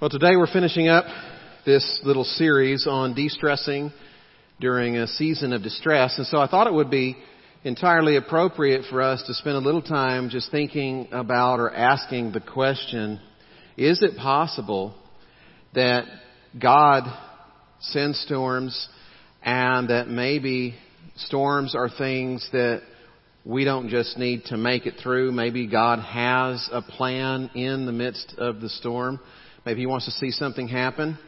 Well, today we're finishing up this little series on de-stressing during a season of distress. And so I thought it would be entirely appropriate for us to spend a little time just thinking about or asking the question, is it possible that God sends storms and that maybe storms are things that we don't just need to make it through. Maybe God has a plan in the midst of the storm. Maybe He wants to see something happen.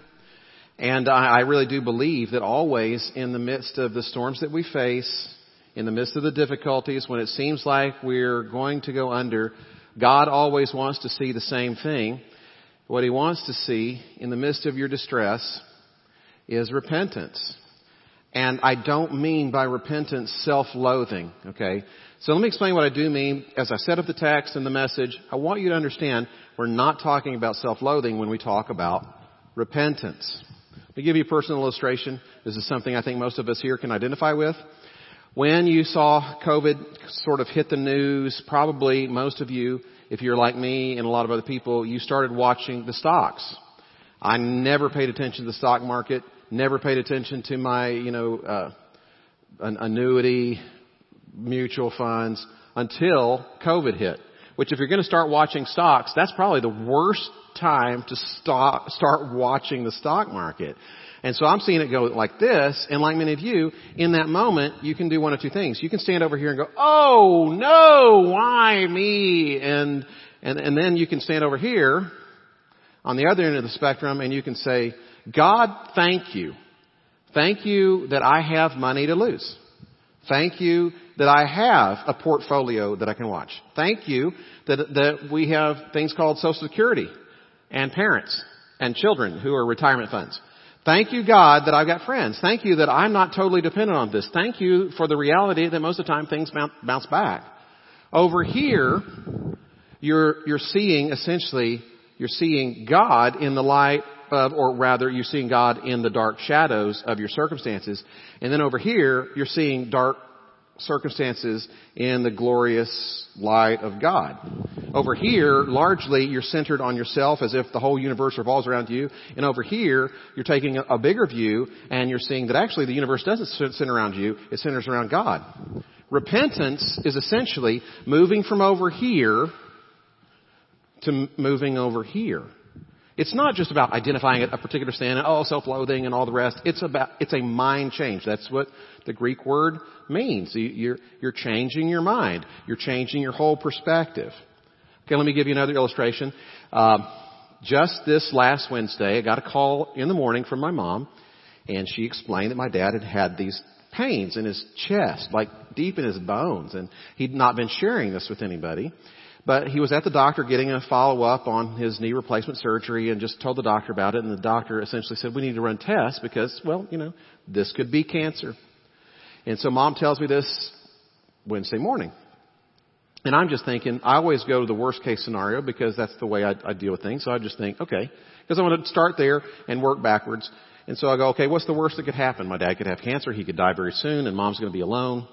And I, I really do believe that always in the midst of the storms that we face, in the midst of the difficulties, when it seems like we're going to go under, God always wants to see the same thing. What He wants to see in the midst of your distress is repentance. And I don't mean by repentance self-loathing, okay? So let me explain what I do mean. As I set up the text and the message, I want you to understand we're not talking about self-loathing when we talk about repentance. Let me give you a personal illustration. This is something I think most of us here can identify with. When you saw COVID sort of hit the news, probably most of you, if you're like me and a lot of other people, you started watching the stocks. I never paid attention to the stock market, never paid attention to my, you know, uh, an annuity, mutual funds until COVID hit which if you're going to start watching stocks, that's probably the worst time to stop, start watching the stock market. And so I'm seeing it go like this, and like many of you, in that moment, you can do one of two things. You can stand over here and go, oh no, why me? And, and, and then you can stand over here on the other end of the spectrum and you can say, God, thank you. Thank you that I have money to lose. Thank you that I have a portfolio that I can watch. Thank you that, that we have things called Social Security and parents and children who are retirement funds. Thank you, God, that I've got friends. Thank you that I'm not totally dependent on this. Thank you for the reality that most of the time things bounce back. Over here, you're, you're seeing essentially, you're seeing God in the light of, or rather, you're seeing God in the dark shadows of your circumstances. And then over here, you're seeing dark circumstances in the glorious light of God. Over here, largely, you're centered on yourself as if the whole universe revolves around you. And over here, you're taking a, bigger view and you're seeing that actually the universe doesn't center around you, it centers around God. Repentance is essentially moving from over here to moving over here. It's not just about identifying a particular sin, and oh, self-loathing and all the rest. It's about, it's a mind change. That's what the Greek word means. You're, you're changing your mind. You're changing your whole perspective. Okay, let me give you another illustration. Uh, just this last Wednesday, I got a call in the morning from my mom, and she explained that my dad had had these pains in his chest, like deep in his bones, and he'd not been sharing this with anybody. But he was at the doctor getting a follow up on his knee replacement surgery and just told the doctor about it. And the doctor essentially said, we need to run tests because, well, you know, this could be cancer. And so mom tells me this Wednesday morning. And I'm just thinking, I always go to the worst case scenario because that's the way I, I deal with things. So I just think, okay, because I want to start there and work backwards. And so I go, okay, what's the worst that could happen? My dad could have cancer. He could die very soon and mom's going to be alone.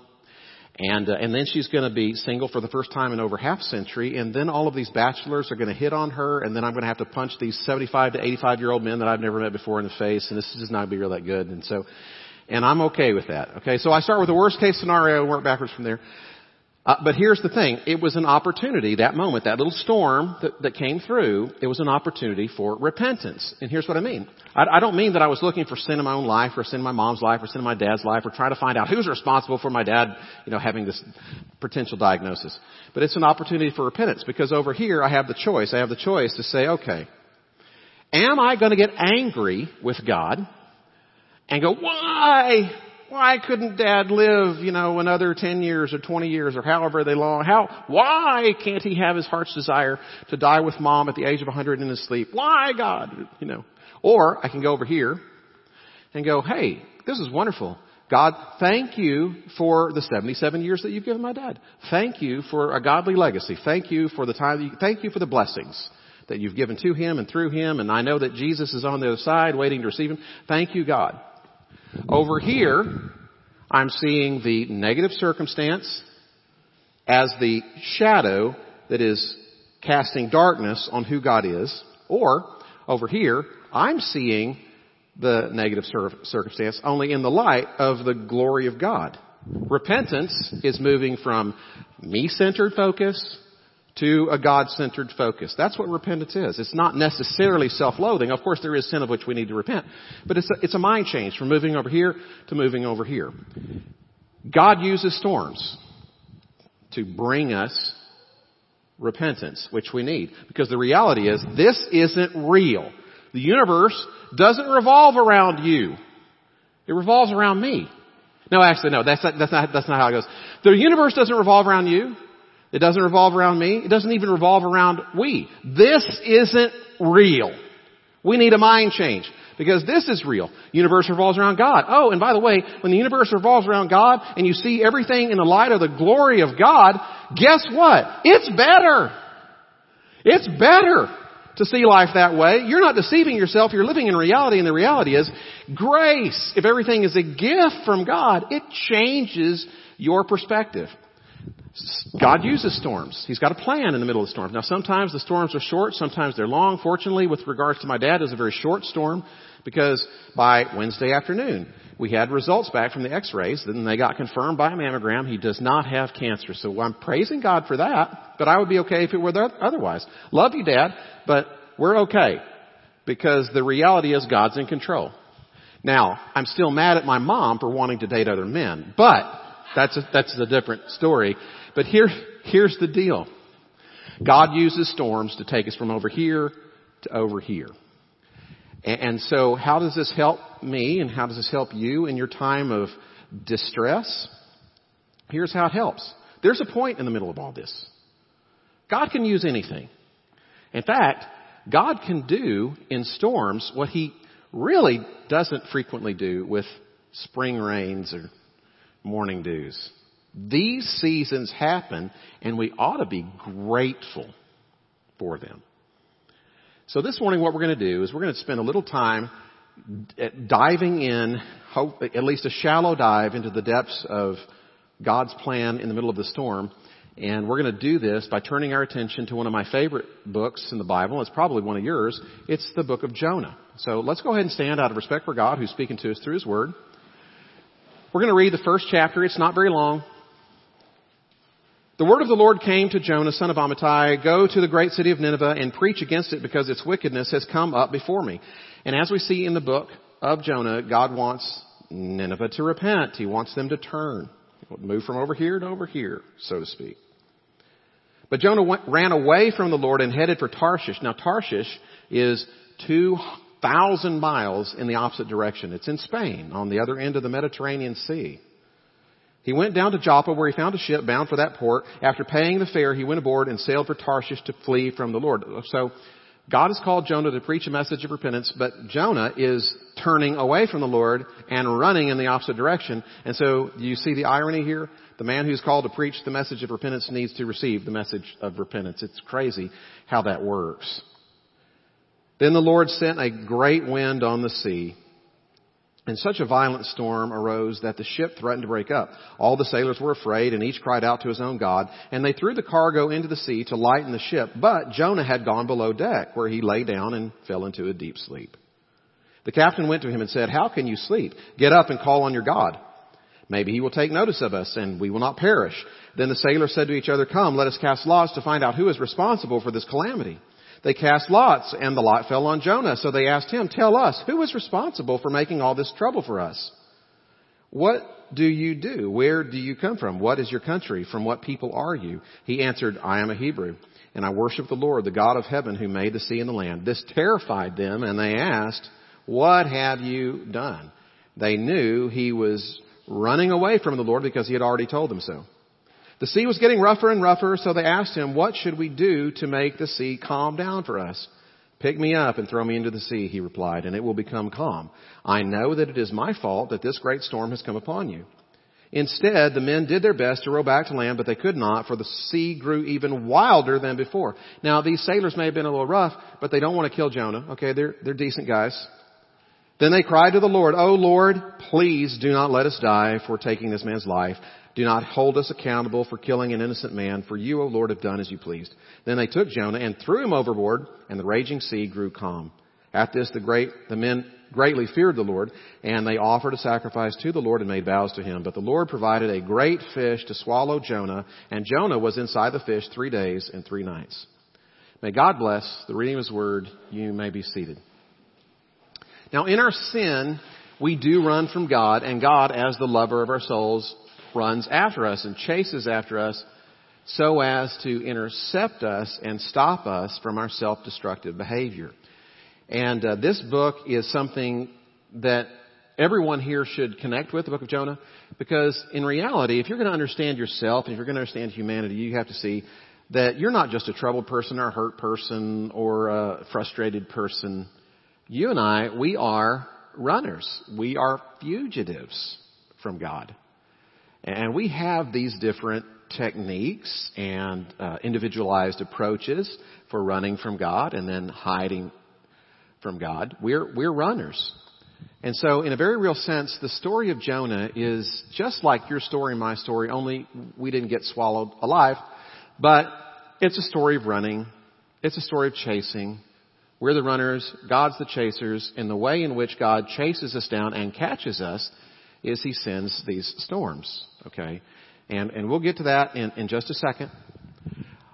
And, uh, and then she's going to be single for the first time in over half century. And then all of these bachelors are going to hit on her. And then I'm going to have to punch these 75 to 85 year old men that I've never met before in the face. And this is just not going to be real that good. And so, and I'm okay with that. Okay. So I start with the worst case scenario and work backwards from there. Uh, but here's the thing. It was an opportunity, that moment, that little storm that, that came through, it was an opportunity for repentance. And here's what I mean. I, I, don't mean that I was looking for sin in my own life or sin in my mom's life or sin in my dad's life or trying to find out who's responsible for my dad, you know, having this potential diagnosis. But it's an opportunity for repentance because over here I have the choice. I have the choice to say, okay, am I going to get angry with God and go, why? Why couldn't dad live, you know, another 10 years or 20 years or however they long? How, why can't he have his heart's desire to die with mom at the age of 100 in his sleep? Why God? You know. Or I can go over here and go, hey, this is wonderful. God, thank you for the 77 years that you've given my dad. Thank you for a godly legacy. Thank you for the time, you, thank you for the blessings that you've given to him and through him. And I know that Jesus is on the other side waiting to receive him. Thank you, God. Over here, I'm seeing the negative circumstance as the shadow that is casting darkness on who God is. Or, over here, I'm seeing the negative circumstance only in the light of the glory of God. Repentance is moving from me-centered focus to a God-centered focus. That's what repentance is. It's not necessarily self-loathing. Of course, there is sin of which we need to repent. But it's a, it's a mind change from moving over here to moving over here. God uses storms to bring us repentance, which we need. Because the reality is, this isn't real. The universe doesn't revolve around you. It revolves around me. No, actually, no, that's not, that's not, that's not how it goes. The universe doesn't revolve around you. It doesn't revolve around me. It doesn't even revolve around we. This isn't real. We need a mind change. Because this is real. Universe revolves around God. Oh, and by the way, when the universe revolves around God and you see everything in the light of the glory of God, guess what? It's better. It's better to see life that way. You're not deceiving yourself. You're living in reality and the reality is grace. If everything is a gift from God, it changes your perspective. God uses storms. He's got a plan in the middle of the storm. Now sometimes the storms are short, sometimes they're long. Fortunately, with regards to my dad, it was a very short storm because by Wednesday afternoon, we had results back from the x-rays, and they got confirmed by a mammogram. He does not have cancer. So I'm praising God for that, but I would be okay if it were otherwise. Love you, Dad, but we're okay because the reality is God's in control. Now, I'm still mad at my mom for wanting to date other men, but that's a, that's a different story. But here, here's the deal. God uses storms to take us from over here to over here. And so how does this help me and how does this help you in your time of distress? Here's how it helps. There's a point in the middle of all this. God can use anything. In fact, God can do in storms what he really doesn't frequently do with spring rains or morning dews. These seasons happen and we ought to be grateful for them. So this morning what we're going to do is we're going to spend a little time diving in, at least a shallow dive into the depths of God's plan in the middle of the storm. And we're going to do this by turning our attention to one of my favorite books in the Bible. It's probably one of yours. It's the book of Jonah. So let's go ahead and stand out of respect for God who's speaking to us through His Word. We're going to read the first chapter. It's not very long. The word of the Lord came to Jonah, son of Amittai, go to the great city of Nineveh and preach against it because its wickedness has come up before me. And as we see in the book of Jonah, God wants Nineveh to repent. He wants them to turn. Move from over here to over here, so to speak. But Jonah went, ran away from the Lord and headed for Tarshish. Now Tarshish is 2,000 miles in the opposite direction. It's in Spain, on the other end of the Mediterranean Sea. He went down to Joppa where he found a ship bound for that port. After paying the fare, he went aboard and sailed for Tarshish to flee from the Lord. So God has called Jonah to preach a message of repentance, but Jonah is turning away from the Lord and running in the opposite direction. And so you see the irony here? The man who's called to preach the message of repentance needs to receive the message of repentance. It's crazy how that works. Then the Lord sent a great wind on the sea and such a violent storm arose that the ship threatened to break up. All the sailors were afraid and each cried out to his own God. And they threw the cargo into the sea to lighten the ship. But Jonah had gone below deck where he lay down and fell into a deep sleep. The captain went to him and said, how can you sleep? Get up and call on your God. Maybe he will take notice of us and we will not perish. Then the sailors said to each other, come, let us cast lots to find out who is responsible for this calamity. They cast lots and the lot fell on Jonah. So they asked him, tell us, who is responsible for making all this trouble for us? What do you do? Where do you come from? What is your country? From what people are you? He answered, I am a Hebrew and I worship the Lord, the God of heaven who made the sea and the land. This terrified them and they asked, what have you done? They knew he was running away from the Lord because he had already told them so. The sea was getting rougher and rougher, so they asked him, what should we do to make the sea calm down for us? Pick me up and throw me into the sea, he replied, and it will become calm. I know that it is my fault that this great storm has come upon you. Instead, the men did their best to row back to land, but they could not, for the sea grew even wilder than before. Now, these sailors may have been a little rough, but they don't want to kill Jonah. Okay, they're, they're decent guys. Then they cried to the Lord, Oh Lord, please do not let us die for taking this man's life. Do not hold us accountable for killing an innocent man, for you, O Lord, have done as you pleased. Then they took Jonah and threw him overboard, and the raging sea grew calm. At this, the great, the men greatly feared the Lord, and they offered a sacrifice to the Lord and made vows to him. But the Lord provided a great fish to swallow Jonah, and Jonah was inside the fish three days and three nights. May God bless the reading of His Word. You may be seated. Now, in our sin, we do run from God, and God, as the lover of our souls, runs after us and chases after us so as to intercept us and stop us from our self-destructive behavior. And uh, this book is something that everyone here should connect with, the book of Jonah, because in reality, if you're going to understand yourself and if you're going to understand humanity, you have to see that you're not just a troubled person or a hurt person or a frustrated person. You and I, we are runners. We are fugitives from God. And we have these different techniques and uh, individualized approaches for running from God and then hiding from God. We're, we're runners. And so, in a very real sense, the story of Jonah is just like your story my story, only we didn't get swallowed alive. But it's a story of running. It's a story of chasing. We're the runners. God's the chasers. And the way in which God chases us down and catches us is He sends these storms. Okay? And, and we'll get to that in, in just a second.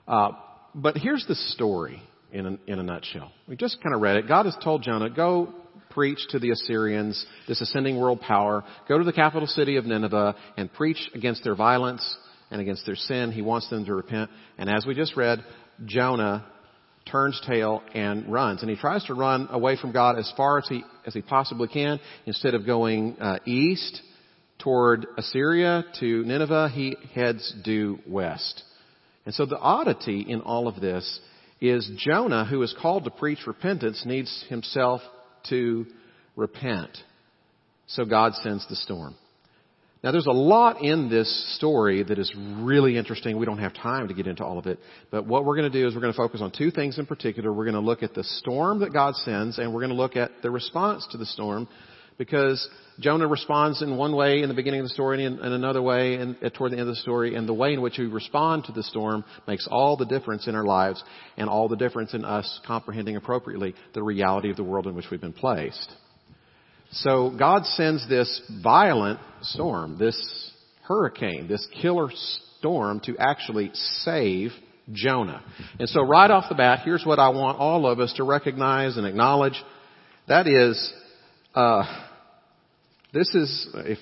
Uh, but here's the story in a, in a nutshell. We just kind of read it. God has told Jonah, go preach to the Assyrians, this ascending world power. Go to the capital city of Nineveh and preach against their violence and against their sin. He wants them to repent. And as we just read, Jonah turns tail and runs. And he tries to run away from God as far as he, as he possibly can. Instead of going uh, east toward Assyria to Nineveh, he heads due west. And so the oddity in all of this is Jonah, who is called to preach repentance, needs himself to repent. So God sends the storm. Now there's a lot in this story that is really interesting. We don't have time to get into all of it. But what we're going to do is we're going to focus on two things in particular. We're going to look at the storm that God sends and we're going to look at the response to the storm because Jonah responds in one way in the beginning of the story and in another way in, toward the end of the story. And the way in which we respond to the storm makes all the difference in our lives and all the difference in us comprehending appropriately the reality of the world in which we've been placed. So God sends this violent storm, this hurricane, this killer storm to actually save Jonah. And so right off the bat, here's what I want all of us to recognize and acknowledge. That is, uh, this is, if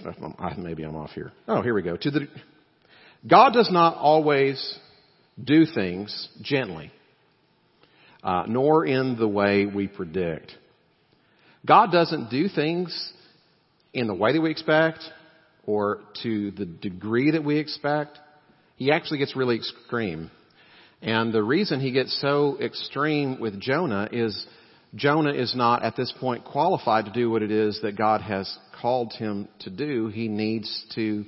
maybe I'm off here. Oh, here we go. To the, God does not always do things gently, uh, nor in the way we predict. God doesn't do things in the way that we expect or to the degree that we expect. He actually gets really extreme. And the reason he gets so extreme with Jonah is Jonah is not at this point qualified to do what it is that God has called him to do. He needs to,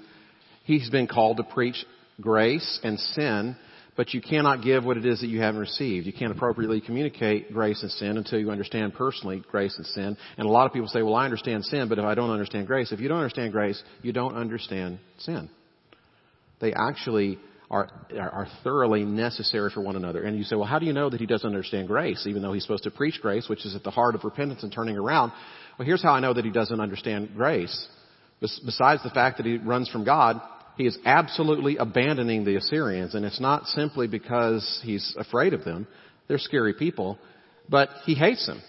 he's been called to preach grace and sin, but you cannot give what it is that you haven't received. You can't appropriately communicate grace and sin until you understand personally grace and sin. And a lot of people say, well, I understand sin, but if I don't understand grace, if you don't understand grace, you don't understand sin. They actually are, are thoroughly necessary for one another. And you say, well, how do you know that he doesn't understand grace, even though he's supposed to preach grace, which is at the heart of repentance and turning around? Well, here's how I know that he doesn't understand grace. Besides the fact that he runs from God, he is absolutely abandoning the Assyrians. And it's not simply because he's afraid of them. They're scary people. But he hates them.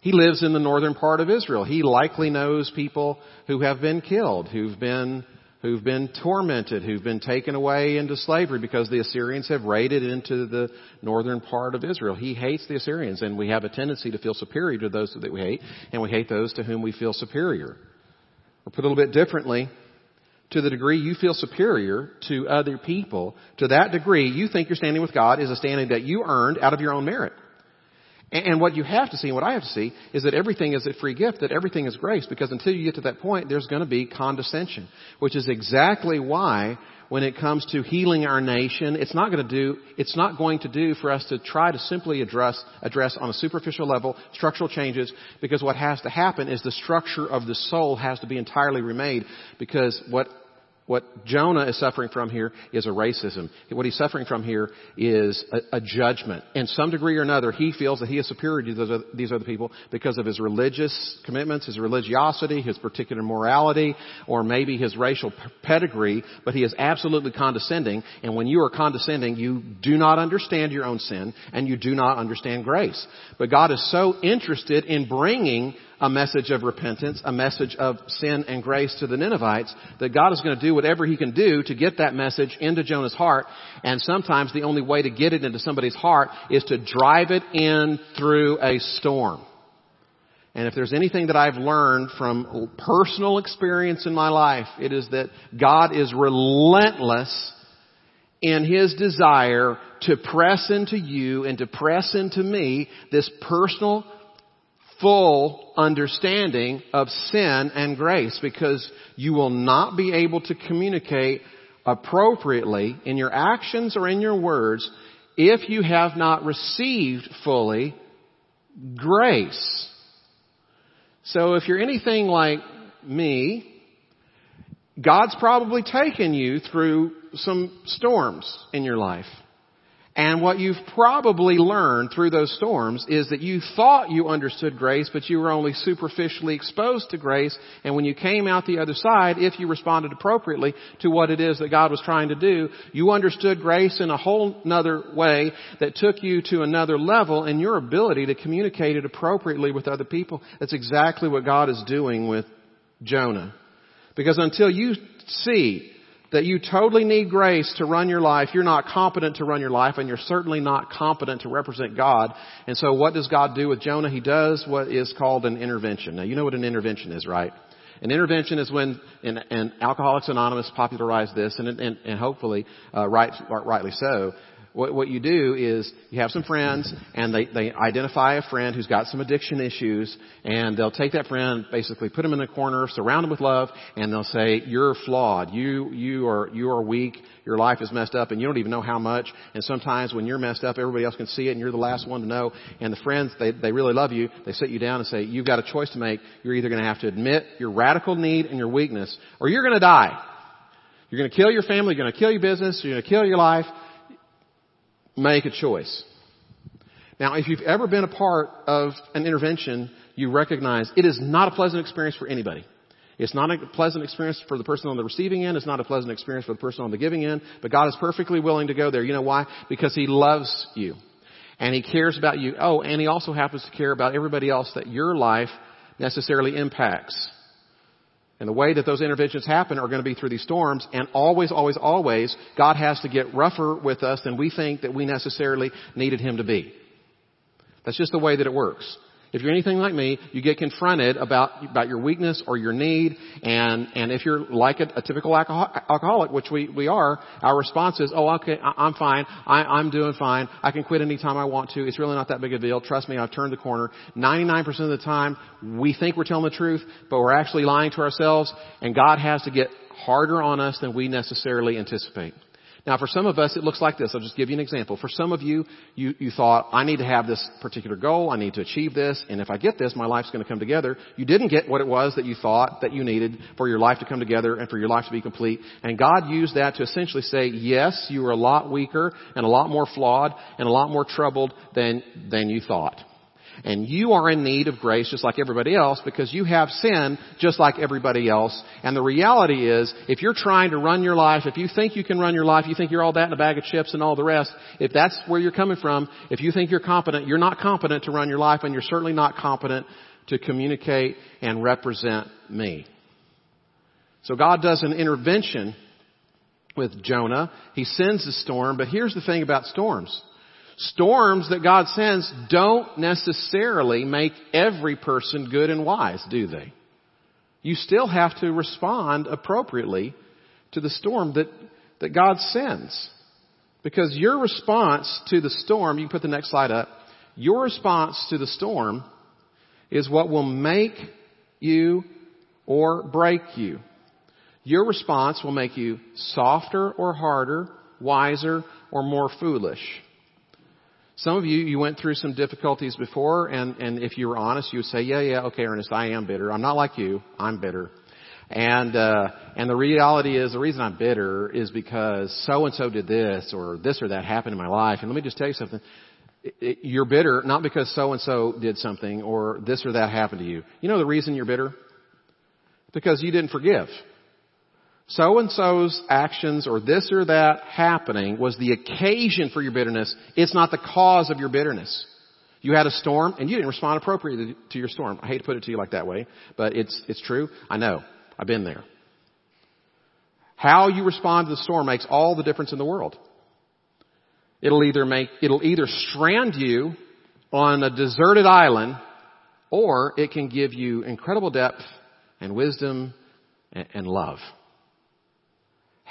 He lives in the northern part of Israel. He likely knows people who have been killed, who've been who've been tormented, who've been taken away into slavery because the Assyrians have raided into the northern part of Israel. He hates the Assyrians, and we have a tendency to feel superior to those that we hate, and we hate those to whom we feel superior. Or put a little bit differently, to the degree you feel superior to other people, to that degree you think your standing with God is a standing that you earned out of your own merit. And what you have to see, and what I have to see, is that everything is a free gift, that everything is grace, because until you get to that point, there's going to be condescension. Which is exactly why, when it comes to healing our nation, it's not going to do, it's not going to do for us to try to simply address, address on a superficial level structural changes, because what has to happen is the structure of the soul has to be entirely remade, because what what Jonah is suffering from here is a racism. What he's suffering from here is a, a judgment. In some degree or another, he feels that he is superior to those, these other people because of his religious commitments, his religiosity, his particular morality, or maybe his racial pedigree, but he is absolutely condescending. And when you are condescending, you do not understand your own sin and you do not understand grace. But God is so interested in bringing a message of repentance, a message of sin and grace to the Ninevites, that God is going to do whatever He can do to get that message into Jonah's heart. And sometimes the only way to get it into somebody's heart is to drive it in through a storm. And if there's anything that I've learned from personal experience in my life, it is that God is relentless in His desire to press into you and to press into me this personal full understanding of sin and grace because you will not be able to communicate appropriately in your actions or in your words if you have not received fully grace. So if you're anything like me, God's probably taken you through some storms in your life. And what you've probably learned through those storms is that you thought you understood grace, but you were only superficially exposed to grace. And when you came out the other side, if you responded appropriately to what it is that God was trying to do, you understood grace in a whole nother way that took you to another level in your ability to communicate it appropriately with other people. That's exactly what God is doing with Jonah. Because until you see that you totally need grace to run your life. You're not competent to run your life and you're certainly not competent to represent God. And so what does God do with Jonah? He does what is called an intervention. Now you know what an intervention is, right? An intervention is when, and, and Alcoholics Anonymous popularized this, and, and, and hopefully uh, right, rightly so, what, what you do is you have some friends and they, they identify a friend who's got some addiction issues and they'll take that friend, basically put him in a corner, surround him with love, and they'll say, you're flawed. You, you are, you are weak. Your life is messed up and you don't even know how much. And sometimes when you're messed up, everybody else can see it and you're the last one to know. And the friends, they, they really love you. They sit you down and say, you've got a choice to make. You're either going to have to admit your radical need and your weakness or you're going to die. You're going to kill your family. You're going to kill your business. You're going to kill your life make a choice. Now, if you've ever been a part of an intervention, you recognize it is not a pleasant experience for anybody. It's not a pleasant experience for the person on the receiving end. It's not a pleasant experience for the person on the giving end. But God is perfectly willing to go there. You know why? Because He loves you. And He cares about you. Oh, and He also happens to care about everybody else that your life necessarily impacts. And the way that those interventions happen are going to be through these storms. And always, always, always, God has to get rougher with us than we think that we necessarily needed Him to be. That's just the way that it works. If you're anything like me, you get confronted about, about your weakness or your need, and, and if you're like a, a typical alcohol, alcoholic, which we, we are, our response is, oh, okay, I, am fine, I, I'm doing fine, I can quit anytime I want to, it's really not that big a deal, trust me, I've turned the corner. 99% of the time, we think we're telling the truth, but we're actually lying to ourselves, and God has to get harder on us than we necessarily anticipate. Now, for some of us, it looks like this. I'll just give you an example. For some of you, you, you thought, I need to have this particular goal. I need to achieve this. And if I get this, my life's going to come together. You didn't get what it was that you thought that you needed for your life to come together and for your life to be complete. And God used that to essentially say, yes, you are a lot weaker and a lot more flawed and a lot more troubled than, than you thought. And you are in need of grace just like everybody else because you have sin just like everybody else. And the reality is, if you're trying to run your life, if you think you can run your life, you think you're all that in a bag of chips and all the rest, if that's where you're coming from, if you think you're competent, you're not competent to run your life and you're certainly not competent to communicate and represent me. So God does an intervention with Jonah. He sends the storm, but here's the thing about storms. Storms that God sends don't necessarily make every person good and wise, do they? You still have to respond appropriately to the storm that, that God sends. Because your response to the storm, you can put the next slide up, your response to the storm is what will make you or break you. Your response will make you softer or harder, wiser or more foolish. Some of you, you went through some difficulties before, and, and if you were honest, you would say, yeah, yeah, okay, Ernest, I am bitter. I'm not like you. I'm bitter. And, uh, and the reality is the reason I'm bitter is because so and so did this or this or that happened in my life. And let me just tell you something. You're bitter not because so and so did something or this or that happened to you. You know the reason you're bitter? Because you didn't forgive. So and so's actions or this or that happening was the occasion for your bitterness. It's not the cause of your bitterness. You had a storm and you didn't respond appropriately to your storm. I hate to put it to you like that way, but it's, it's true. I know. I've been there. How you respond to the storm makes all the difference in the world. It'll either make, it'll either strand you on a deserted island or it can give you incredible depth and wisdom and, and love.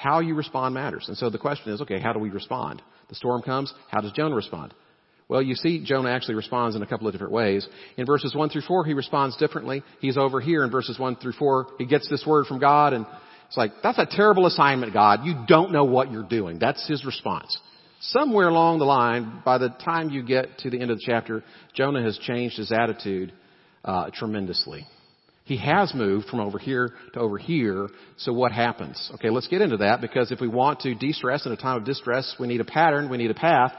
How you respond matters. And so the question is, okay, how do we respond? The storm comes, how does Jonah respond? Well, you see, Jonah actually responds in a couple of different ways. In verses 1 through 4, he responds differently. He's over here in verses 1 through 4. He gets this word from God and it's like, that's a terrible assignment, God. You don't know what you're doing. That's his response. Somewhere along the line, by the time you get to the end of the chapter, Jonah has changed his attitude uh, tremendously. He has moved from over here to over here. So what happens? Okay, let's get into that because if we want to de-stress in a time of distress, we need a pattern, we need a path.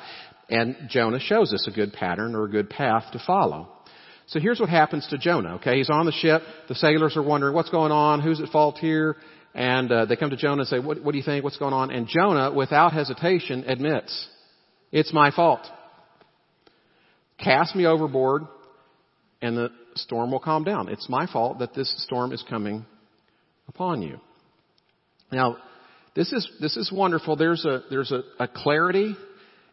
And Jonah shows us a good pattern or a good path to follow. So here's what happens to Jonah, okay? He's on the ship. The sailors are wondering, what's going on? Who's at fault here? And uh, they come to Jonah and say, what, what do you think? What's going on? And Jonah, without hesitation, admits, it's my fault. Cast me overboard and the storm will calm down. It's my fault that this storm is coming upon you. Now, this is, this is wonderful. There's a, there's a, a clarity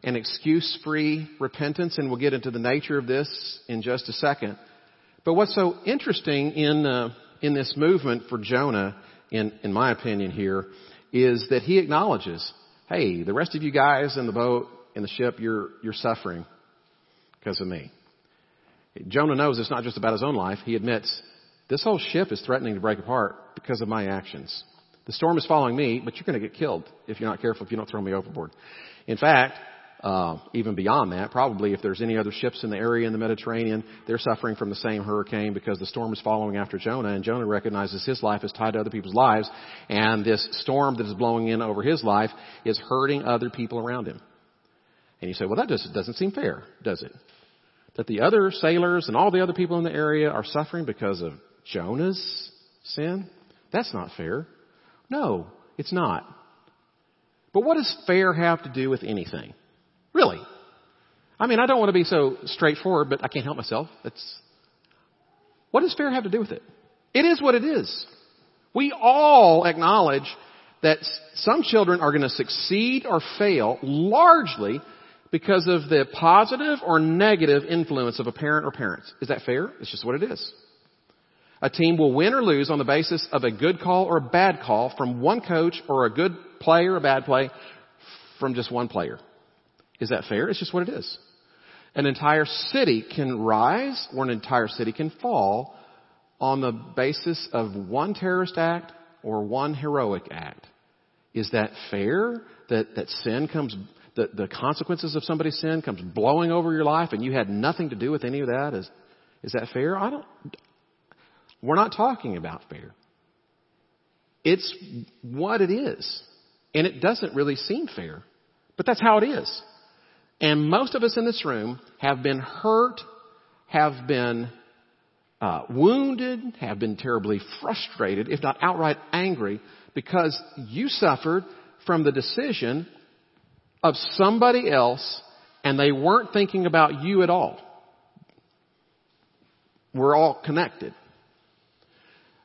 and excuse-free repentance, and we'll get into the nature of this in just a second. But what's so interesting in uh, in this movement for Jonah, in in my opinion, here, is that he acknowledges, "Hey, the rest of you guys in the boat in the ship, you're you're suffering because of me." Jonah knows it's not just about his own life. He admits, "This whole ship is threatening to break apart because of my actions." The storm is following me, but you're going to get killed if you're not careful, if you don't throw me overboard. In fact, uh, even beyond that, probably if there's any other ships in the area in the Mediterranean, they're suffering from the same hurricane because the storm is following after Jonah, and Jonah recognizes his life is tied to other people's lives, and this storm that is blowing in over his life is hurting other people around him. And you say, well, that just doesn't seem fair, does it? That the other sailors and all the other people in the area are suffering because of Jonah's sin? That's not fair. No, it's not. But what does fair have to do with anything? Really. I mean, I don't want to be so straightforward, but I can't help myself. What does fair have to do with it? It is what it is. We all acknowledge that some children are going to succeed or fail largely because of the positive or negative influence of a parent or parents. Is that fair? It's just what it is. A team will win or lose on the basis of a good call or a bad call from one coach or a good play or a bad play from just one player. Is that fair? It's just what it is. An entire city can rise or an entire city can fall on the basis of one terrorist act or one heroic act. Is that fair? That, that sin comes, that the consequences of somebody's sin comes blowing over your life and you had nothing to do with any of that? Is, is that fair? I don't, we're not talking about fair. It's what it is. And it doesn't really seem fair. But that's how it is. And most of us in this room have been hurt, have been uh, wounded, have been terribly frustrated, if not outright angry, because you suffered from the decision of somebody else and they weren't thinking about you at all. We're all connected.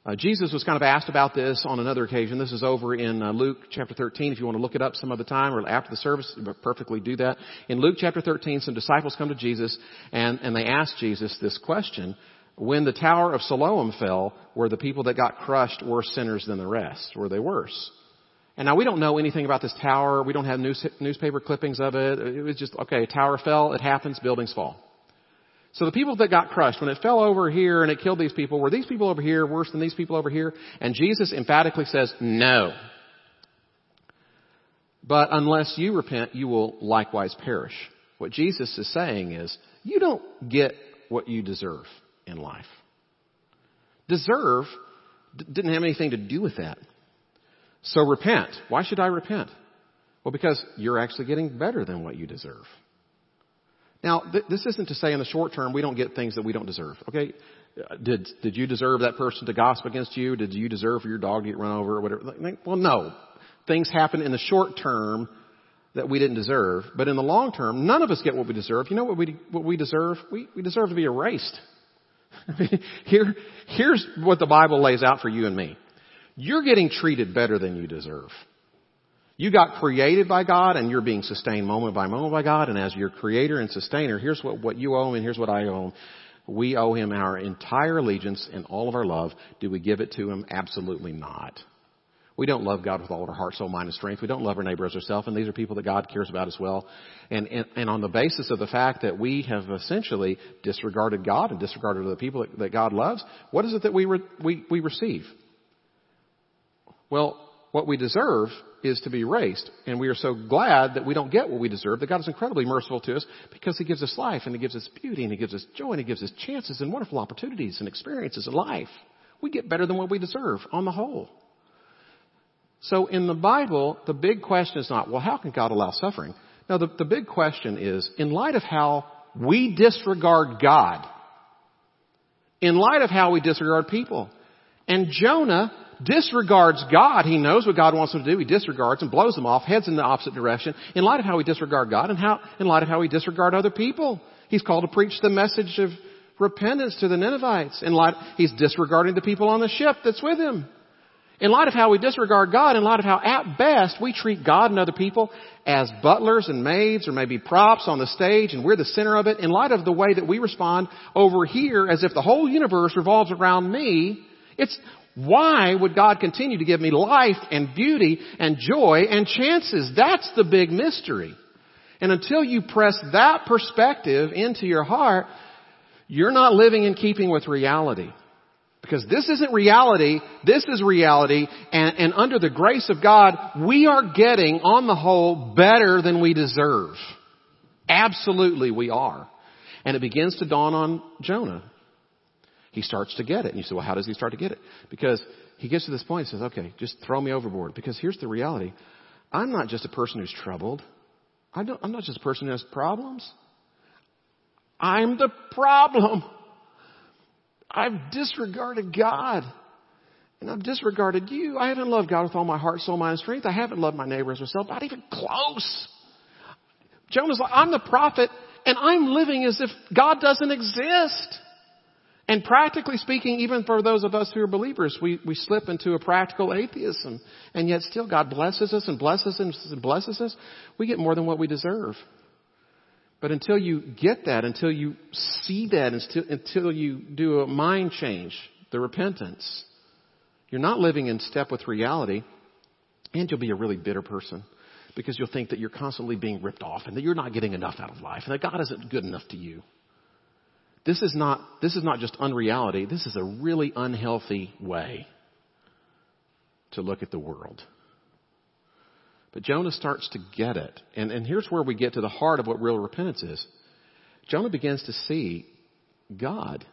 Uh, Jesus was kind of asked about this on another occasion. This is over in uh, Luke chapter 13. If you want to look it up some other time or after the service, perfectly do that. In Luke chapter 13, some disciples come to Jesus and, and they ask Jesus this question. When the Tower of Siloam fell, were the people that got crushed worse sinners than the rest? Were they worse? And now we don't know anything about this tower. We don't have news, newspaper clippings of it. It was just, okay, a tower fell. It happens. Buildings fall. So the people that got crushed, when it fell over here and it killed these people, were these people over here worse than these people over here? And Jesus emphatically says, no. But unless you repent, you will likewise perish. What Jesus is saying is, you don't get what you deserve in life. Deserve didn't have anything to do with that. So repent. Why should I repent? Well, because you're actually getting better than what you deserve. Now, th- this isn't to say in the short term we don't get things that we don't deserve. Okay, did did you deserve that person to gossip against you? Did you deserve for your dog to get run over or whatever? Well, no. Things happen in the short term that we didn't deserve, but in the long term, none of us get what we deserve. You know what we what we deserve? We we deserve to be erased. Here, here's what the Bible lays out for you and me. You're getting treated better than you deserve. You got created by God and you're being sustained moment by moment by God. And as your creator and sustainer, here's what, what you owe him and here's what I owe him. We owe him our entire allegiance and all of our love. Do we give it to him? Absolutely not. We don't love God with all of our heart, soul, mind, and strength. We don't love our neighbor as ourselves, and these are people that God cares about as well. And, and, and on the basis of the fact that we have essentially disregarded God and disregarded the people that, that God loves, what is it that we, re, we, we receive? Well, what we deserve is to be raised. And we are so glad that we don't get what we deserve, that God is incredibly merciful to us because He gives us life and He gives us beauty and He gives us joy and He gives us chances and wonderful opportunities and experiences in life. We get better than what we deserve on the whole. So in the Bible, the big question is not, well, how can God allow suffering? No, the, the big question is, in light of how we disregard God, in light of how we disregard people, and Jonah disregards God. He knows what God wants him to do. He disregards and blows them off, heads in the opposite direction. In light of how we disregard God and how, in light of how we disregard other people. He's called to preach the message of repentance to the Ninevites. In light, he's disregarding the people on the ship that's with him. In light of how we disregard God, in light of how at best we treat God and other people as butlers and maids or maybe props on the stage and we're the center of it, in light of the way that we respond over here as if the whole universe revolves around me, it's why would God continue to give me life and beauty and joy and chances? That's the big mystery. And until you press that perspective into your heart, you're not living in keeping with reality. Because this isn't reality, this is reality, and, and, under the grace of God, we are getting, on the whole, better than we deserve. Absolutely we are. And it begins to dawn on Jonah. He starts to get it. And you say, well, how does he start to get it? Because he gets to this point and says, okay, just throw me overboard. Because here's the reality. I'm not just a person who's troubled. I am not just a person who has problems. I'm the problem. I've disregarded God. And I've disregarded you. I haven't loved God with all my heart, soul, mind, and strength. I haven't loved my neighbor as myself. Not even close. Jonah's like, I'm the prophet and I'm living as if God doesn't exist. And practically speaking, even for those of us who are believers, we, we slip into a practical atheism. And yet still God blesses us and blesses us and blesses us. We get more than what we deserve. But until you get that, until you see that, until, until you do a mind change, the repentance, you're not living in step with reality, and you'll be a really bitter person because you'll think that you're constantly being ripped off and that you're not getting enough out of life and that God isn't good enough to you. This is not, this is not just unreality. This is a really unhealthy way to look at the world. But Jonah starts to get it. And, and here's where we get to the heart of what real repentance is. Jonah begins to see God.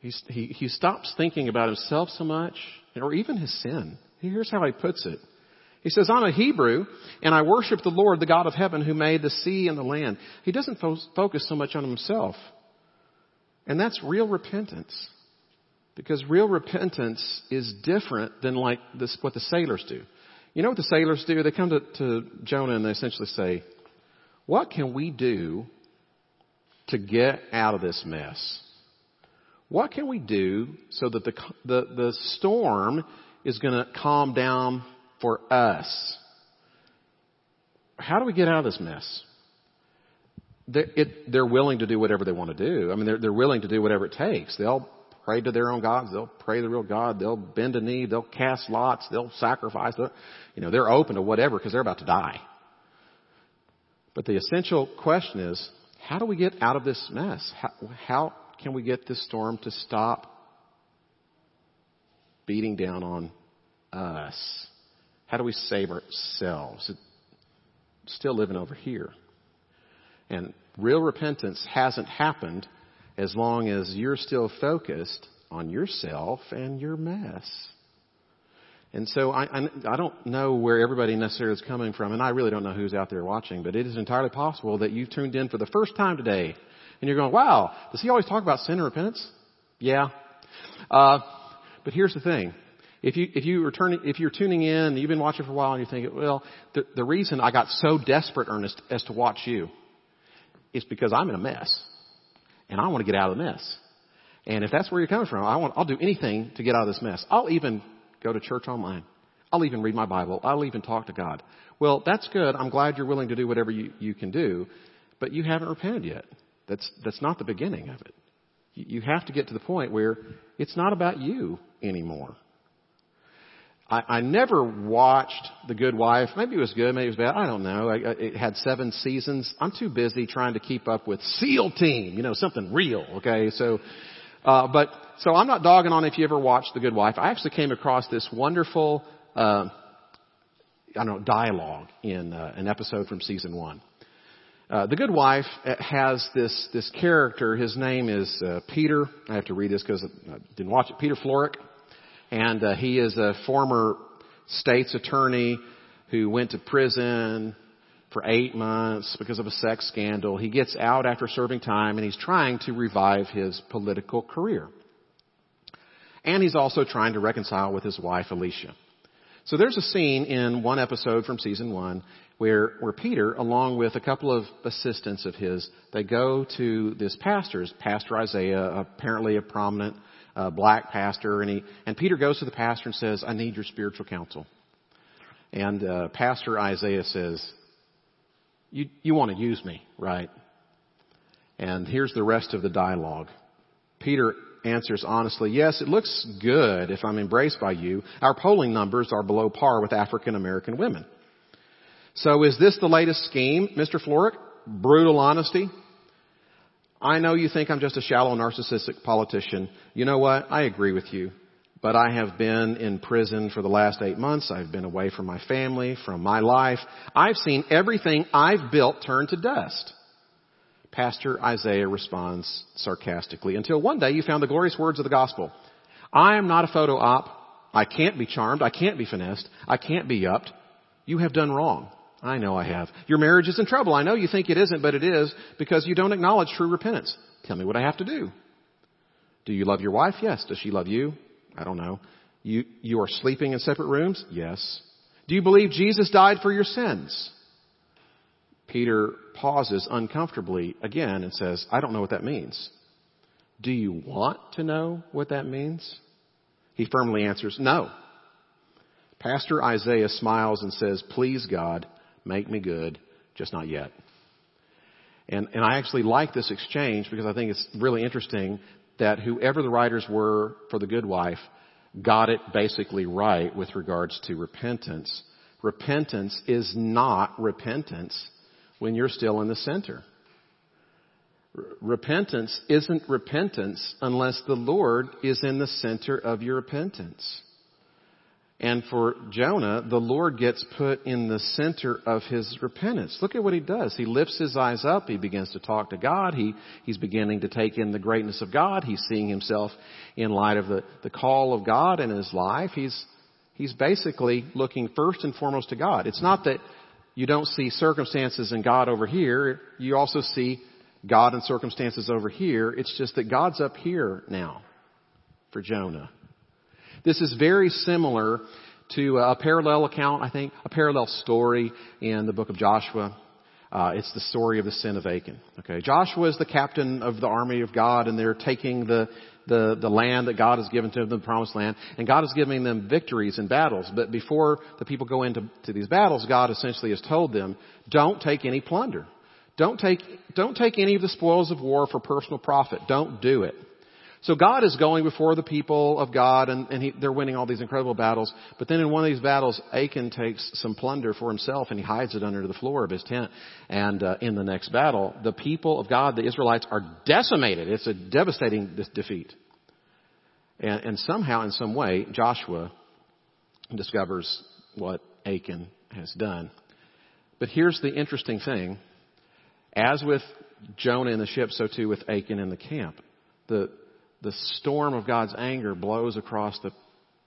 He's, he, he stops thinking about himself so much, or even his sin. Here's how he puts it. He says, I'm a Hebrew and I worship the Lord, the God of heaven who made the sea and the land. He doesn't fo- focus so much on himself. And that's real repentance. Because real repentance is different than like this, what the sailors do. You know what the sailors do? They come to, to Jonah and they essentially say, what can we do to get out of this mess? What can we do so that the, the, the storm is going to calm down for us. How do we get out of this mess? They're, it, they're willing to do whatever they want to do. I mean, they're, they're willing to do whatever it takes. They'll pray to their own gods. They'll pray to the real God. They'll bend a knee. They'll cast lots. They'll sacrifice. They'll, you know, they're open to whatever because they're about to die. But the essential question is, how do we get out of this mess? How, how can we get this storm to stop beating down on us? How do we save ourselves? Still living over here. And real repentance hasn't happened as long as you're still focused on yourself and your mess. And so I, I, I don't know where everybody necessarily is coming from, and I really don't know who's out there watching, but it is entirely possible that you've tuned in for the first time today, and you're going, wow, does he always talk about sin and repentance? Yeah. Uh, but here's the thing. If you, if you are turning, if you're tuning in you've been watching for a while and you're thinking, well, the, the reason I got so desperate, Ernest, as to watch you is because I'm in a mess. And I want to get out of the mess. And if that's where you're coming from, I want, I'll do anything to get out of this mess. I'll even go to church online. I'll even read my Bible. I'll even talk to God. Well, that's good. I'm glad you're willing to do whatever you, you can do, but you haven't repented yet. That's, that's not the beginning of it. You have to get to the point where it's not about you anymore. I, I never watched The Good Wife. Maybe it was good, maybe it was bad. I don't know. I, it had seven seasons. I'm too busy trying to keep up with SEAL Team, you know, something real. Okay, so, uh, but so I'm not dogging on if you ever watched The Good Wife. I actually came across this wonderful, uh, I don't know, dialogue in uh, an episode from season one. Uh, the Good Wife uh, has this this character. His name is uh, Peter. I have to read this because I didn't watch it. Peter Florrick and uh, he is a former state's attorney who went to prison for eight months because of a sex scandal. He gets out after serving time and he's trying to revive his political career. And he's also trying to reconcile with his wife Alicia. So there's a scene in one episode from season one where, where Peter, along with a couple of assistants of his, they go to this pastor's, Pastor Isaiah, apparently a prominent uh, black pastor, and he and Peter goes to the pastor and says, "I need your spiritual counsel." And uh, Pastor Isaiah says, "You you want to use me, right?" And here's the rest of the dialogue. Peter answers honestly, "Yes, it looks good if I'm embraced by you. Our polling numbers are below par with African American women." So is this the latest scheme, Mr. Florrick? Brutal honesty? I know you think I'm just a shallow narcissistic politician. You know what? I agree with you. But I have been in prison for the last eight months. I've been away from my family, from my life. I've seen everything I've built turn to dust. Pastor Isaiah responds sarcastically until one day you found the glorious words of the gospel. I am not a photo op. I can't be charmed. I can't be finessed. I can't be upped. You have done wrong. I know I have. Your marriage is in trouble. I know you think it isn't, but it is because you don't acknowledge true repentance. Tell me what I have to do. Do you love your wife? Yes. Does she love you? I don't know. You, you are sleeping in separate rooms? Yes. Do you believe Jesus died for your sins? Peter pauses uncomfortably again and says, I don't know what that means. Do you want to know what that means? He firmly answers, no. Pastor Isaiah smiles and says, please God, make me good, just not yet. And, and I actually like this exchange because I think it's really interesting that whoever the writers were for the good wife got it basically right with regards to repentance. Repentance is not repentance when you're still in the center. Repentance isn't repentance unless the Lord is in the center of your repentance. And for Jonah, the Lord gets put in the center of his repentance. Look at what he does. He lifts his eyes up. He begins to talk to God. He, he's beginning to take in the greatness of God. He's seeing himself in light of the, the call of God in his life. He's, he's basically looking first and foremost to God. It's not that you don't see circumstances and God over here. You also see God and circumstances over here. It's just that God's up here now for Jonah. This is very similar to a parallel account, I think, a parallel story in the book of Joshua. Uh, it's the story of the sin of Achan. Okay, Joshua is the captain of the army of God, and they're taking the the the land that God has given to them, the promised land, and God is giving them victories in battles. But before the people go into to these battles, God essentially has told them, "Don't take any plunder. Don't take don't take any of the spoils of war for personal profit. Don't do it." So God is going before the people of God and, and he, they're winning all these incredible battles. But then in one of these battles, Achan takes some plunder for himself and he hides it under the floor of his tent. And uh, in the next battle, the people of God, the Israelites, are decimated. It's a devastating defeat. And, and somehow, in some way, Joshua discovers what Achan has done. But here's the interesting thing. As with Jonah in the ship, so too with Achan in the camp. The, the storm of God's anger blows across the,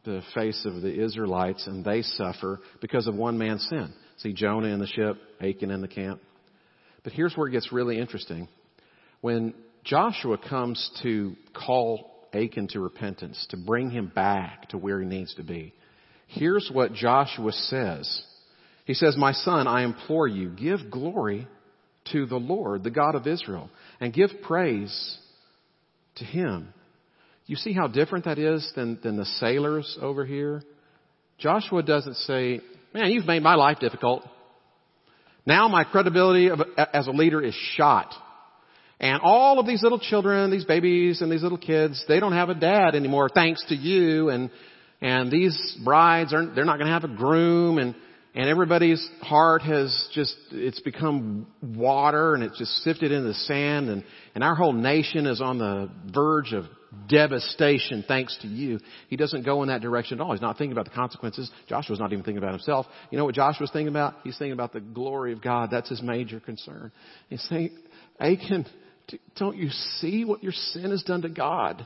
the face of the Israelites and they suffer because of one man's sin. See Jonah in the ship, Achan in the camp. But here's where it gets really interesting. When Joshua comes to call Achan to repentance, to bring him back to where he needs to be, here's what Joshua says. He says, My son, I implore you, give glory to the Lord, the God of Israel, and give praise to him. You see how different that is than, than the sailors over here? Joshua doesn't say, Man, you've made my life difficult. Now my credibility of, as a leader is shot. And all of these little children, these babies and these little kids, they don't have a dad anymore thanks to you. And, and these brides aren't, they're not going to have a groom and, and everybody's heart has just, it's become water and it's just sifted into the sand and, and our whole nation is on the verge of devastation thanks to you. He doesn't go in that direction at all. He's not thinking about the consequences. Joshua's not even thinking about himself. You know what Joshua's thinking about? He's thinking about the glory of God. That's his major concern. He's saying, Achan, don't you see what your sin has done to God?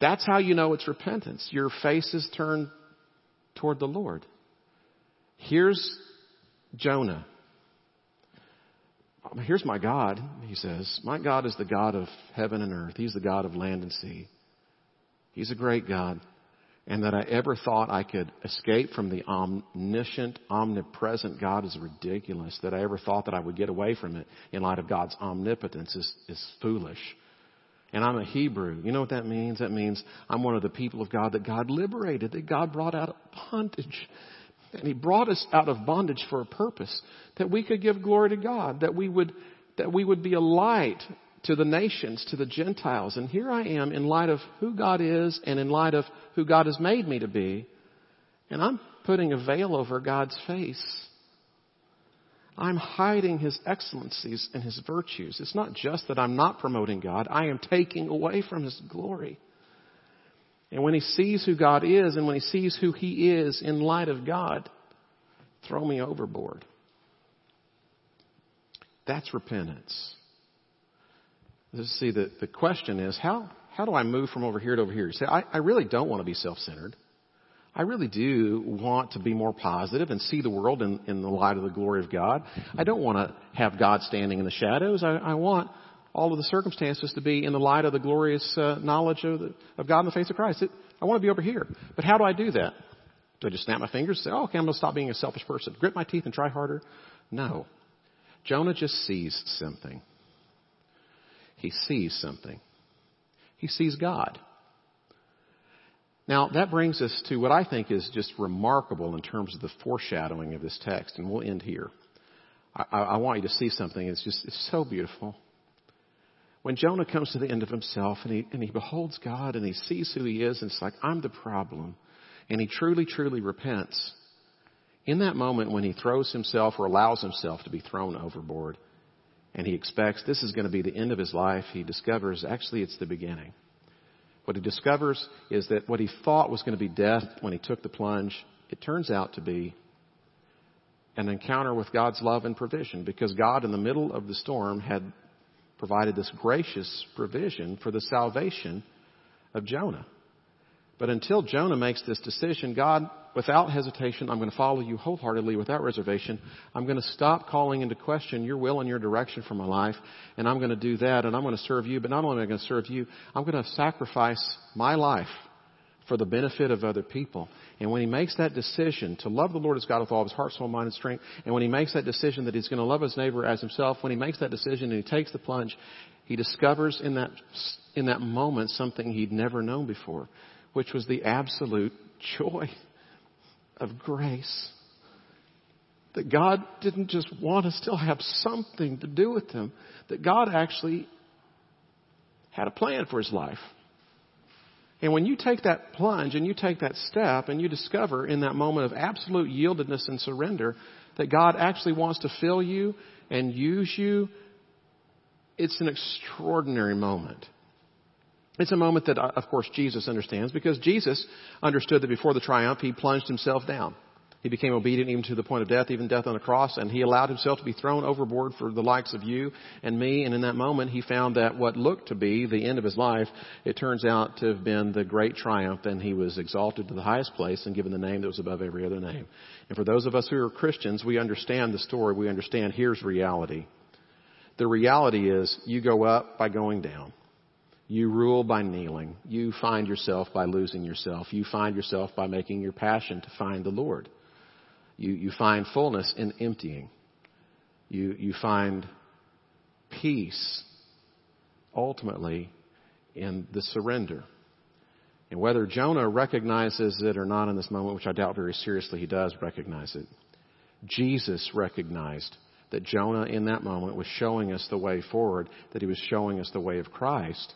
That's how you know it's repentance. Your face is turned toward the Lord. Here's Jonah. Um, here's my God, he says. My God is the God of heaven and earth. He's the God of land and sea. He's a great God. And that I ever thought I could escape from the omniscient, omnipresent God is ridiculous. That I ever thought that I would get away from it in light of God's omnipotence is, is foolish. And I'm a Hebrew. You know what that means? That means I'm one of the people of God that God liberated, that God brought out of bondage. And He brought us out of bondage for a purpose, that we could give glory to God, that we would, that we would be a light to the nations, to the Gentiles. And here I am in light of who God is and in light of who God has made me to be. And I'm putting a veil over God's face. I'm hiding His excellencies and His virtues. It's not just that I'm not promoting God, I am taking away from His glory. And when he sees who God is and when he sees who he is in light of God, throw me overboard. That's repentance. Let's see, the, the question is, how, how do I move from over here to over here? You say, I, I really don't want to be self-centered. I really do want to be more positive and see the world in, in the light of the glory of God. I don't want to have God standing in the shadows. I, I want all of the circumstances to be in the light of the glorious uh, knowledge of, the, of God in the face of Christ. It, I want to be over here. But how do I do that? Do I just snap my fingers and say, oh, okay, I'm going to stop being a selfish person, grit my teeth and try harder? No. Jonah just sees something. He sees something. He sees God. Now, that brings us to what I think is just remarkable in terms of the foreshadowing of this text, and we'll end here. I, I want you to see something. It's just, it's so beautiful when Jonah comes to the end of himself and he, and he beholds God and he sees who he is and it's like, I'm the problem. And he truly, truly repents. In that moment when he throws himself or allows himself to be thrown overboard and he expects this is going to be the end of his life, he discovers actually it's the beginning. What he discovers is that what he thought was going to be death when he took the plunge, it turns out to be an encounter with God's love and provision because God in the middle of the storm had provided this gracious provision for the salvation of Jonah. But until Jonah makes this decision, God, without hesitation, I'm going to follow you wholeheartedly without reservation. I'm going to stop calling into question your will and your direction for my life, and I'm going to do that, and I'm going to serve you. But not only am I going to serve you, I'm going to sacrifice my life for the benefit of other people. And when he makes that decision to love the Lord his God with all his heart, soul, mind, and strength, and when he makes that decision that he's going to love his neighbor as himself, when he makes that decision and he takes the plunge, he discovers in that, in that moment something he'd never known before, which was the absolute joy of grace. That God didn't just want to still have something to do with him, that God actually had a plan for his life. And when you take that plunge and you take that step and you discover in that moment of absolute yieldedness and surrender that God actually wants to fill you and use you, it's an extraordinary moment. It's a moment that, uh, of course, Jesus understands because Jesus understood that before the triumph, he plunged himself down. He became obedient even to the point of death, even death on the cross, and he allowed himself to be thrown overboard for the likes of you and me. And in that moment, he found that what looked to be the end of his life, it turns out to have been the great triumph, and he was exalted to the highest place and given the name that was above every other name. And for those of us who are Christians, we understand the story. We understand here's reality. The reality is you go up by going down. You rule by kneeling. You find yourself by losing yourself. You find yourself by making your passion to find the Lord. You, you find fullness in emptying. You, you find peace ultimately in the surrender. And whether Jonah recognizes it or not in this moment, which I doubt very seriously he does recognize it, Jesus recognized that Jonah in that moment was showing us the way forward, that he was showing us the way of Christ.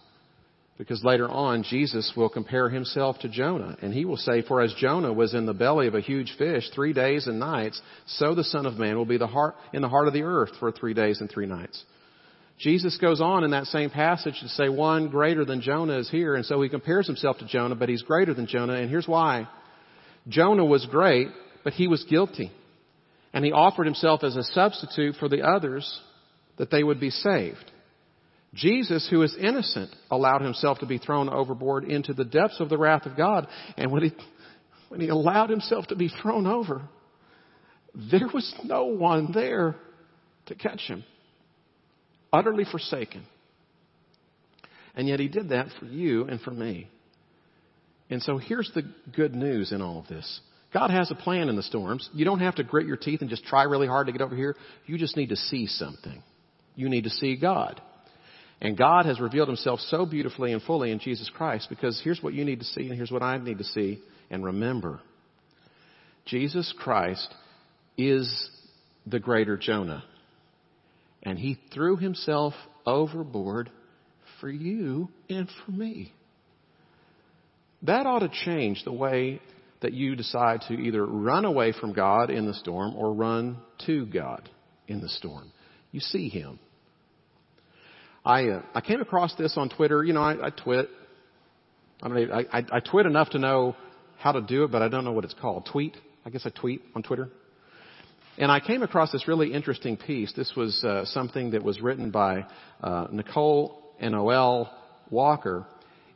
Because later on, Jesus will compare himself to Jonah, and he will say, For as Jonah was in the belly of a huge fish three days and nights, so the Son of Man will be the heart, in the heart of the earth for three days and three nights. Jesus goes on in that same passage to say, One greater than Jonah is here, and so he compares himself to Jonah, but he's greater than Jonah, and here's why. Jonah was great, but he was guilty. And he offered himself as a substitute for the others that they would be saved. Jesus, who is innocent, allowed himself to be thrown overboard into the depths of the wrath of God. And when he, when he allowed himself to be thrown over, there was no one there to catch him. Utterly forsaken. And yet he did that for you and for me. And so here's the good news in all of this. God has a plan in the storms. You don't have to grit your teeth and just try really hard to get over here. You just need to see something. You need to see God. And God has revealed himself so beautifully and fully in Jesus Christ because here's what you need to see and here's what I need to see and remember. Jesus Christ is the greater Jonah. And he threw himself overboard for you and for me. That ought to change the way that you decide to either run away from God in the storm or run to God in the storm. You see him. I uh, I came across this on Twitter. You know, I, I twit. I don't know. I, I, I twit enough to know how to do it, but I don't know what it's called. Tweet. I guess I tweet on Twitter. And I came across this really interesting piece. This was uh, something that was written by uh, Nicole Noel Walker.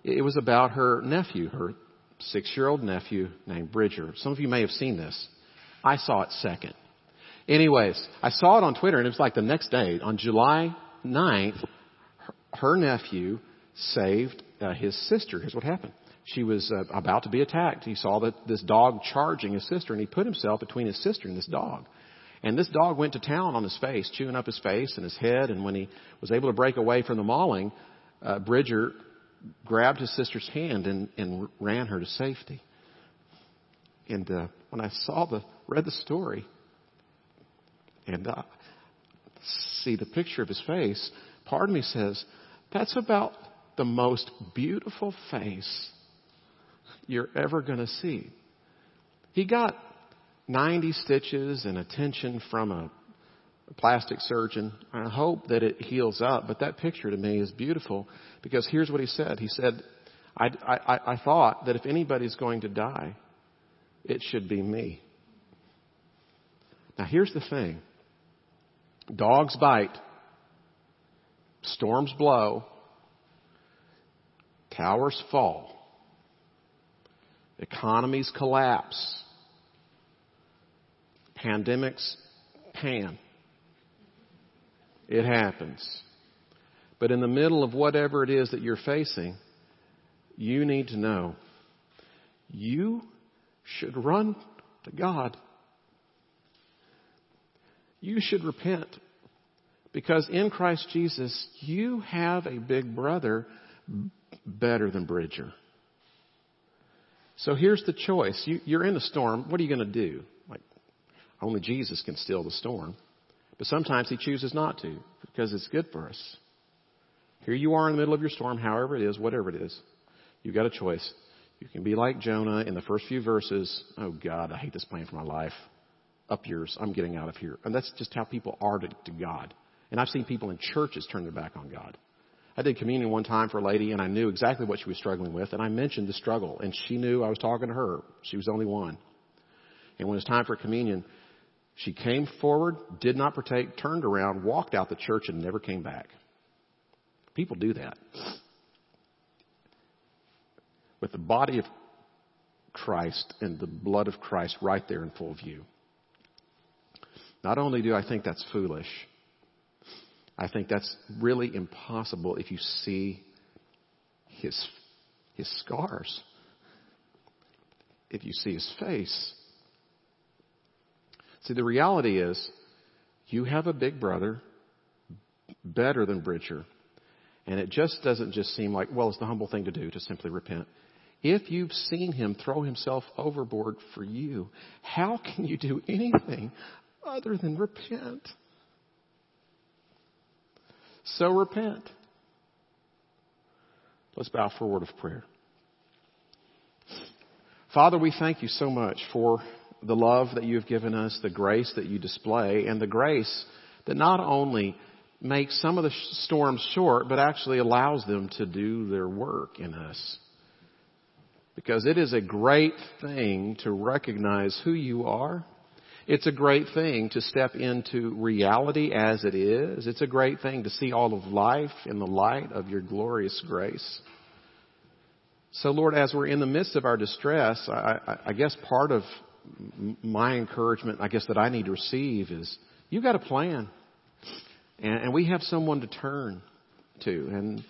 It was about her nephew, her six-year-old nephew named Bridger. Some of you may have seen this. I saw it second. Anyways, I saw it on Twitter, and it was like the next day, on July 9th, her nephew saved uh, his sister. Here's what happened. She was uh, about to be attacked. He saw that this dog charging his sister, and he put himself between his sister and this dog. And this dog went to town on his face, chewing up his face and his head. And when he was able to break away from the mauling, uh, Bridger grabbed his sister's hand and, and ran her to safety. And uh, when I saw the read the story and uh, see the picture of his face, part of me says, that's about the most beautiful face you're ever going to see. He got 90 stitches and attention from a plastic surgeon. I hope that it heals up, but that picture to me is beautiful because here's what he said. He said, I, I, I thought that if anybody's going to die, it should be me. Now here's the thing. Dogs bite. Storms blow. Towers fall. Economies collapse. Pandemics pan. It happens. But in the middle of whatever it is that you're facing, you need to know you should run to God. You should repent because in Christ Jesus, you have a big brother better than Bridger. So here's the choice. You, you're in a storm. What are you going to do? Like, only Jesus can still the storm. But sometimes he chooses not to because it's good for us. Here you are in the middle of your storm, however it is, whatever it is. You've got a choice. You can be like Jonah in the first few verses. Oh God, I hate this plan for my life. Up yours. I'm getting out of here. And that's just how people are to, to God. And I've seen people in churches turn their back on God. I did communion one time for a lady and I knew exactly what she was struggling with and I mentioned the struggle and she knew I was talking to her. She was the only one. And when it was time for communion, she came forward, did not partake, turned around, walked out the church, and never came back. People do that. With the body of Christ and the blood of Christ right there in full view. Not only do I think that's foolish, I think that's really impossible if you see his, his scars, if you see his face. See, the reality is, you have a big brother better than Bridger. And it just doesn't just seem like, well, it's the humble thing to do to simply repent. If you've seen him throw himself overboard for you, how can you do anything other than repent? So repent. Let's bow for a word of prayer. Father, we thank you so much for the love that you have given us, the grace that you display, and the grace that not only makes some of the storms short, but actually allows them to do their work in us. Because it is a great thing to recognize who you are. It's a great thing to step into reality as it is. It's a great thing to see all of life in the light of your glorious grace. So Lord, as we're in the midst of our distress, I, I, I guess part of my encouragement, I guess that I need to receive is you've got a plan. And, and we have someone to turn to. And,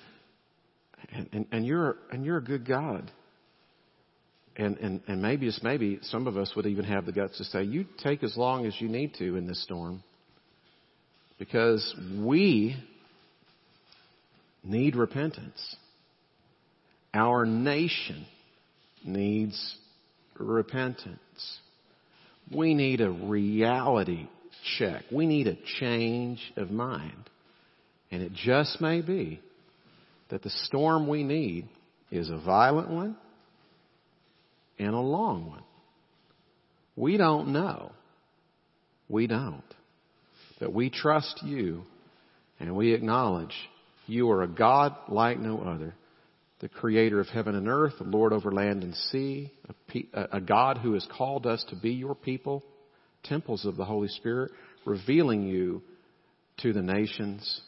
and, and, you're, and you're a good God. And, and, and maybe, just maybe, some of us would even have the guts to say, you take as long as you need to in this storm. Because we need repentance. Our nation needs repentance. We need a reality check. We need a change of mind. And it just may be that the storm we need is a violent one and a long one. We don't know. We don't. But we trust you and we acknowledge you are a God like no other, the creator of heaven and earth, the Lord over land and sea, a, a God who has called us to be your people, temples of the Holy Spirit, revealing you to the nations.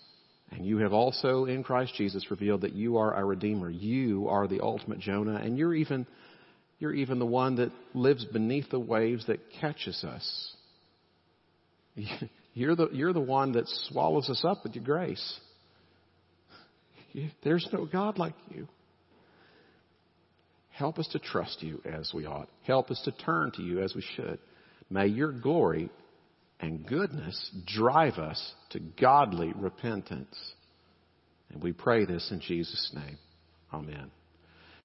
And you have also in Christ Jesus revealed that you are our Redeemer. You are the ultimate Jonah, and you're even you're even the one that lives beneath the waves that catches us. You're the, you're the one that swallows us up with your grace. There's no God like you. Help us to trust you as we ought. Help us to turn to you as we should. May your glory and goodness drive us to godly repentance. And we pray this in Jesus' name. Amen.